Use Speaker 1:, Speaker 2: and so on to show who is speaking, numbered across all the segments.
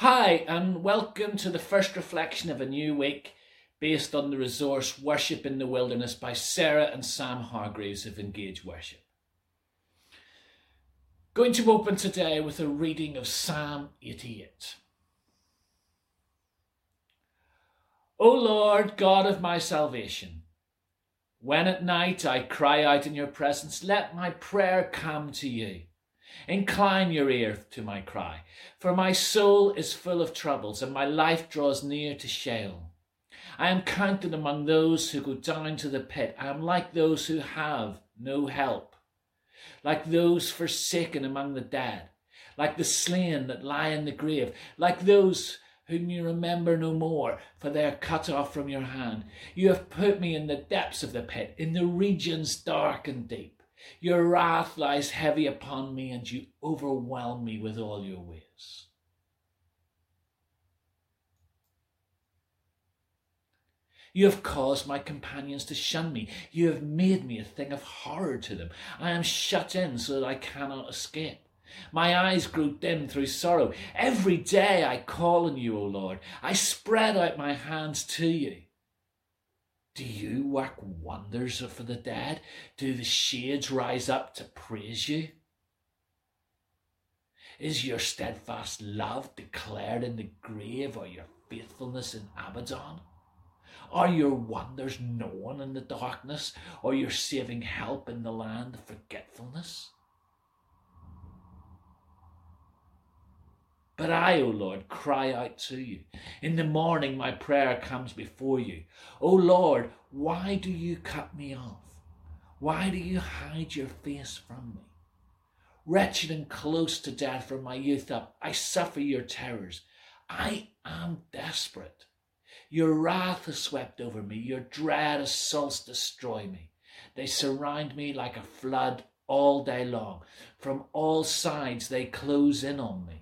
Speaker 1: Hi, and welcome to the first reflection of a new week based on the resource Worship in the Wilderness by Sarah and Sam Hargreaves of Engage Worship. Going to open today with a reading of Psalm 88. O Lord, God of my salvation, when at night I cry out in your presence, let my prayer come to you. Incline your ear to my cry, for my soul is full of troubles, and my life draws near to Sheol. I am counted among those who go down to the pit. I am like those who have no help, like those forsaken among the dead, like the slain that lie in the grave, like those whom you remember no more, for they are cut off from your hand. You have put me in the depths of the pit, in the regions dark and deep. Your wrath lies heavy upon me, and you overwhelm me with all your ways. You have caused my companions to shun me. You have made me a thing of horror to them. I am shut in so that I cannot escape. My eyes grow dim through sorrow. Every day I call on you, O Lord. I spread out my hands to you. Do you work wonders for the dead? Do the shades rise up to praise you? Is your steadfast love declared in the grave or your faithfulness in Abaddon? Are your wonders known in the darkness or your saving help in the land of forgetfulness? But I, O Lord, cry out to you. In the morning my prayer comes before you. O Lord, why do you cut me off? Why do you hide your face from me? Wretched and close to death from my youth up, I suffer your terrors. I am desperate. Your wrath has swept over me. Your dread assaults destroy me. They surround me like a flood all day long. From all sides they close in on me.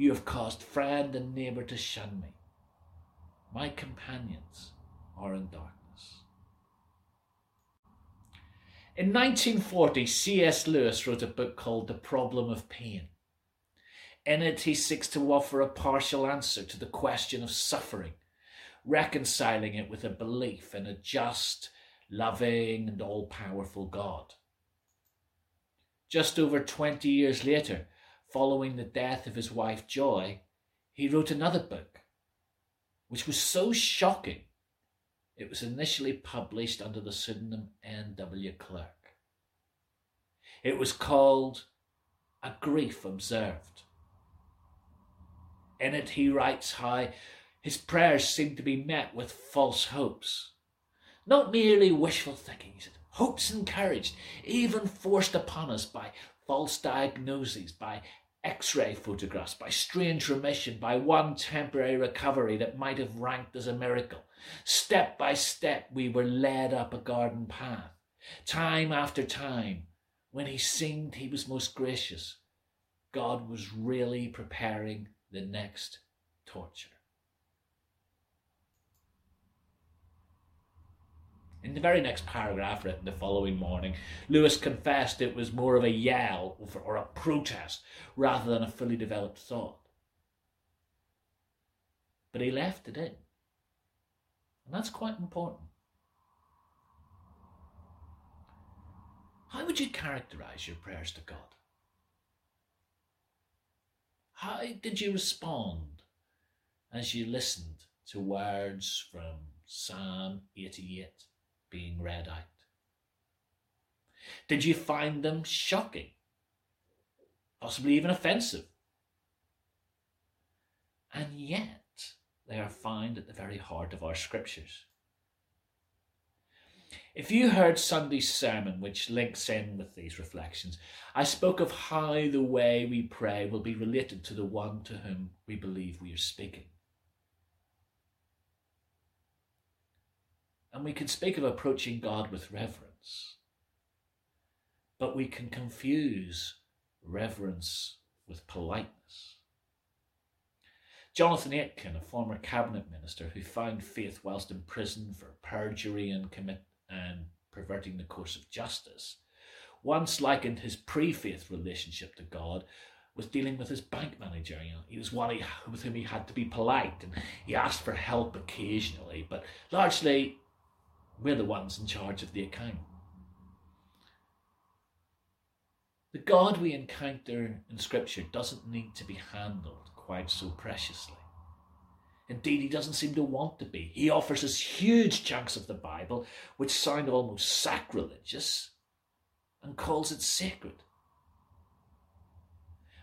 Speaker 1: You have caused friend and neighbour to shun me. My companions are in darkness. In 1940, C.S. Lewis wrote a book called The Problem of Pain. In it, he seeks to offer a partial answer to the question of suffering, reconciling it with a belief in a just, loving, and all powerful God. Just over 20 years later, following the death of his wife Joy, he wrote another book, which was so shocking it was initially published under the pseudonym N.W. Clerk. It was called A Grief Observed. In it, he writes how his prayers seemed to be met with false hopes. Not merely wishful thinking, he said, hopes encouraged, even forced upon us by false diagnoses, by x ray photographs, by strange remission, by one temporary recovery that might have ranked as a miracle. Step by step, we were led up a garden path. Time after time, when he seemed he was most gracious, God was really preparing the next torture. In the very next paragraph, written the following morning, Lewis confessed it was more of a yell or a protest rather than a fully developed thought. But he left it in. And that's quite important. How would you characterize your prayers to God? How did you respond as you listened to words from Psalm 88? Being read out? Did you find them shocking? Possibly even offensive? And yet, they are found at the very heart of our scriptures. If you heard Sunday's sermon, which links in with these reflections, I spoke of how the way we pray will be related to the one to whom we believe we are speaking. And we can speak of approaching God with reverence. But we can confuse reverence with politeness. Jonathan Aitken, a former cabinet minister who found faith whilst in prison for perjury and commit and perverting the course of justice, once likened his pre-faith relationship to God was dealing with his bank manager. You know, he was one he, with whom he had to be polite, and he asked for help occasionally, but largely we're the ones in charge of the account. The God we encounter in Scripture doesn't need to be handled quite so preciously. Indeed, he doesn't seem to want to be. He offers us huge chunks of the Bible which sound almost sacrilegious and calls it sacred.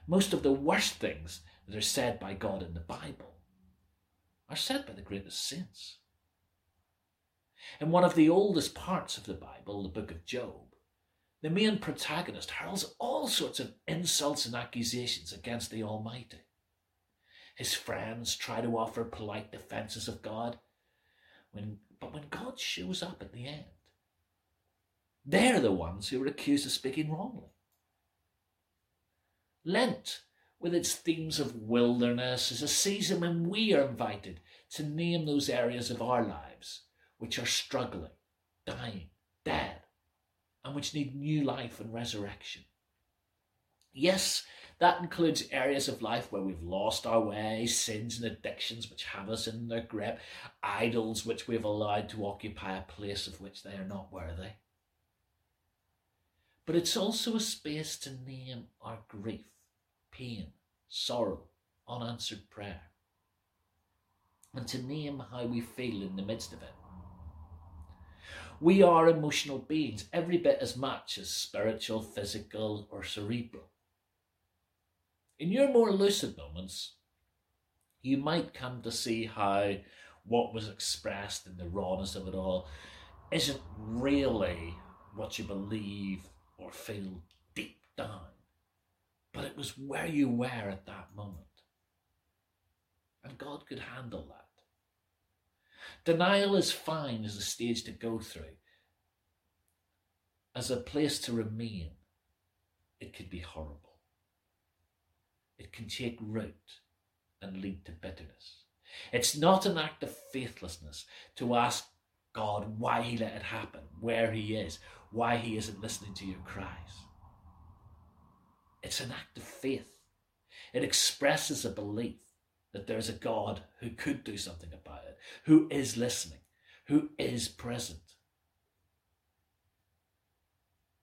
Speaker 1: Most of the worst things that are said by God in the Bible are said by the greatest saints. In one of the oldest parts of the Bible, the book of Job, the main protagonist hurls all sorts of insults and accusations against the Almighty. His friends try to offer polite defenses of God, when, but when God shows up at the end, they're the ones who are accused of speaking wrongly. Lent, with its themes of wilderness, is a season when we are invited to name those areas of our lives which are struggling, dying, dead, and which need new life and resurrection. Yes, that includes areas of life where we've lost our way, sins and addictions which have us in their grip, idols which we've allowed to occupy a place of which they are not worthy. But it's also a space to name our grief pain, sorrow, unanswered prayer, and to name how we feel in the midst of it. We are emotional beings, every bit as much as spiritual, physical, or cerebral. In your more lucid moments, you might come to see how what was expressed in the rawness of it all isn't really what you believe or feel deep down but it was where you were at that moment. And God could handle that. Denial is fine as a stage to go through. As a place to remain, it could be horrible. It can take root and lead to bitterness. It's not an act of faithlessness to ask God why He let it happen, where He is, why He isn't listening to your cries. It's an act of faith. It expresses a belief that there's a God who could do something about it, who is listening, who is present.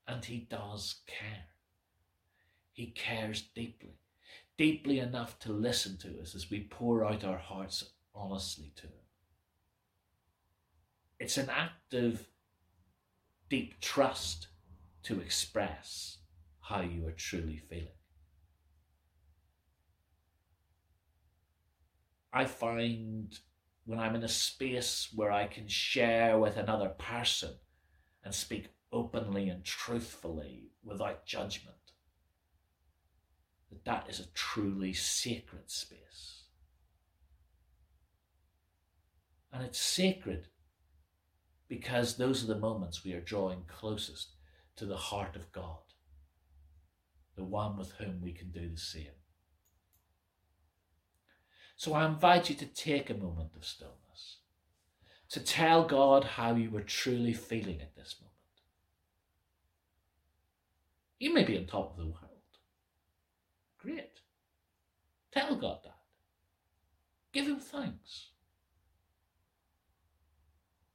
Speaker 1: And he does care. He cares deeply, deeply enough to listen to us as we pour out our hearts honestly to him. It's an act of deep trust to express how you are truly feeling. I find when I'm in a space where I can share with another person and speak openly and truthfully without judgment, that that is a truly sacred space. And it's sacred because those are the moments we are drawing closest to the heart of God the one with whom we can do the same. So I invite you to take a moment of stillness, to tell God how you were truly feeling at this moment. You may be on top of the world. Great. Tell God that. Give Him thanks.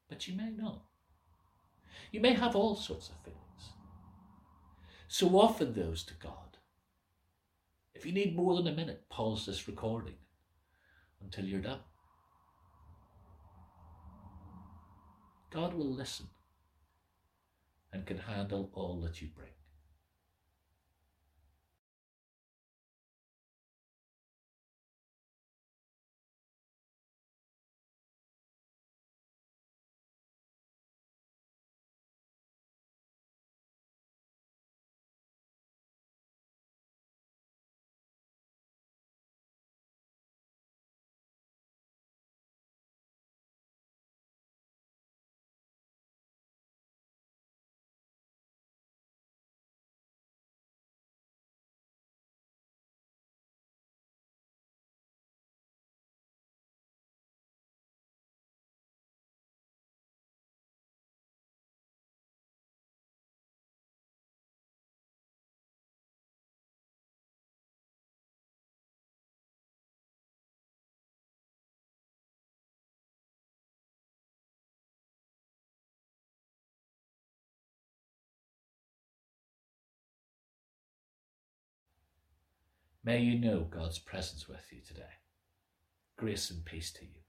Speaker 1: But you may not. You may have all sorts of feelings. So offer those to God. If you need more than a minute, pause this recording until you're done. God will listen and can handle all that you bring. May you know God's presence with you today. Grace and peace to you.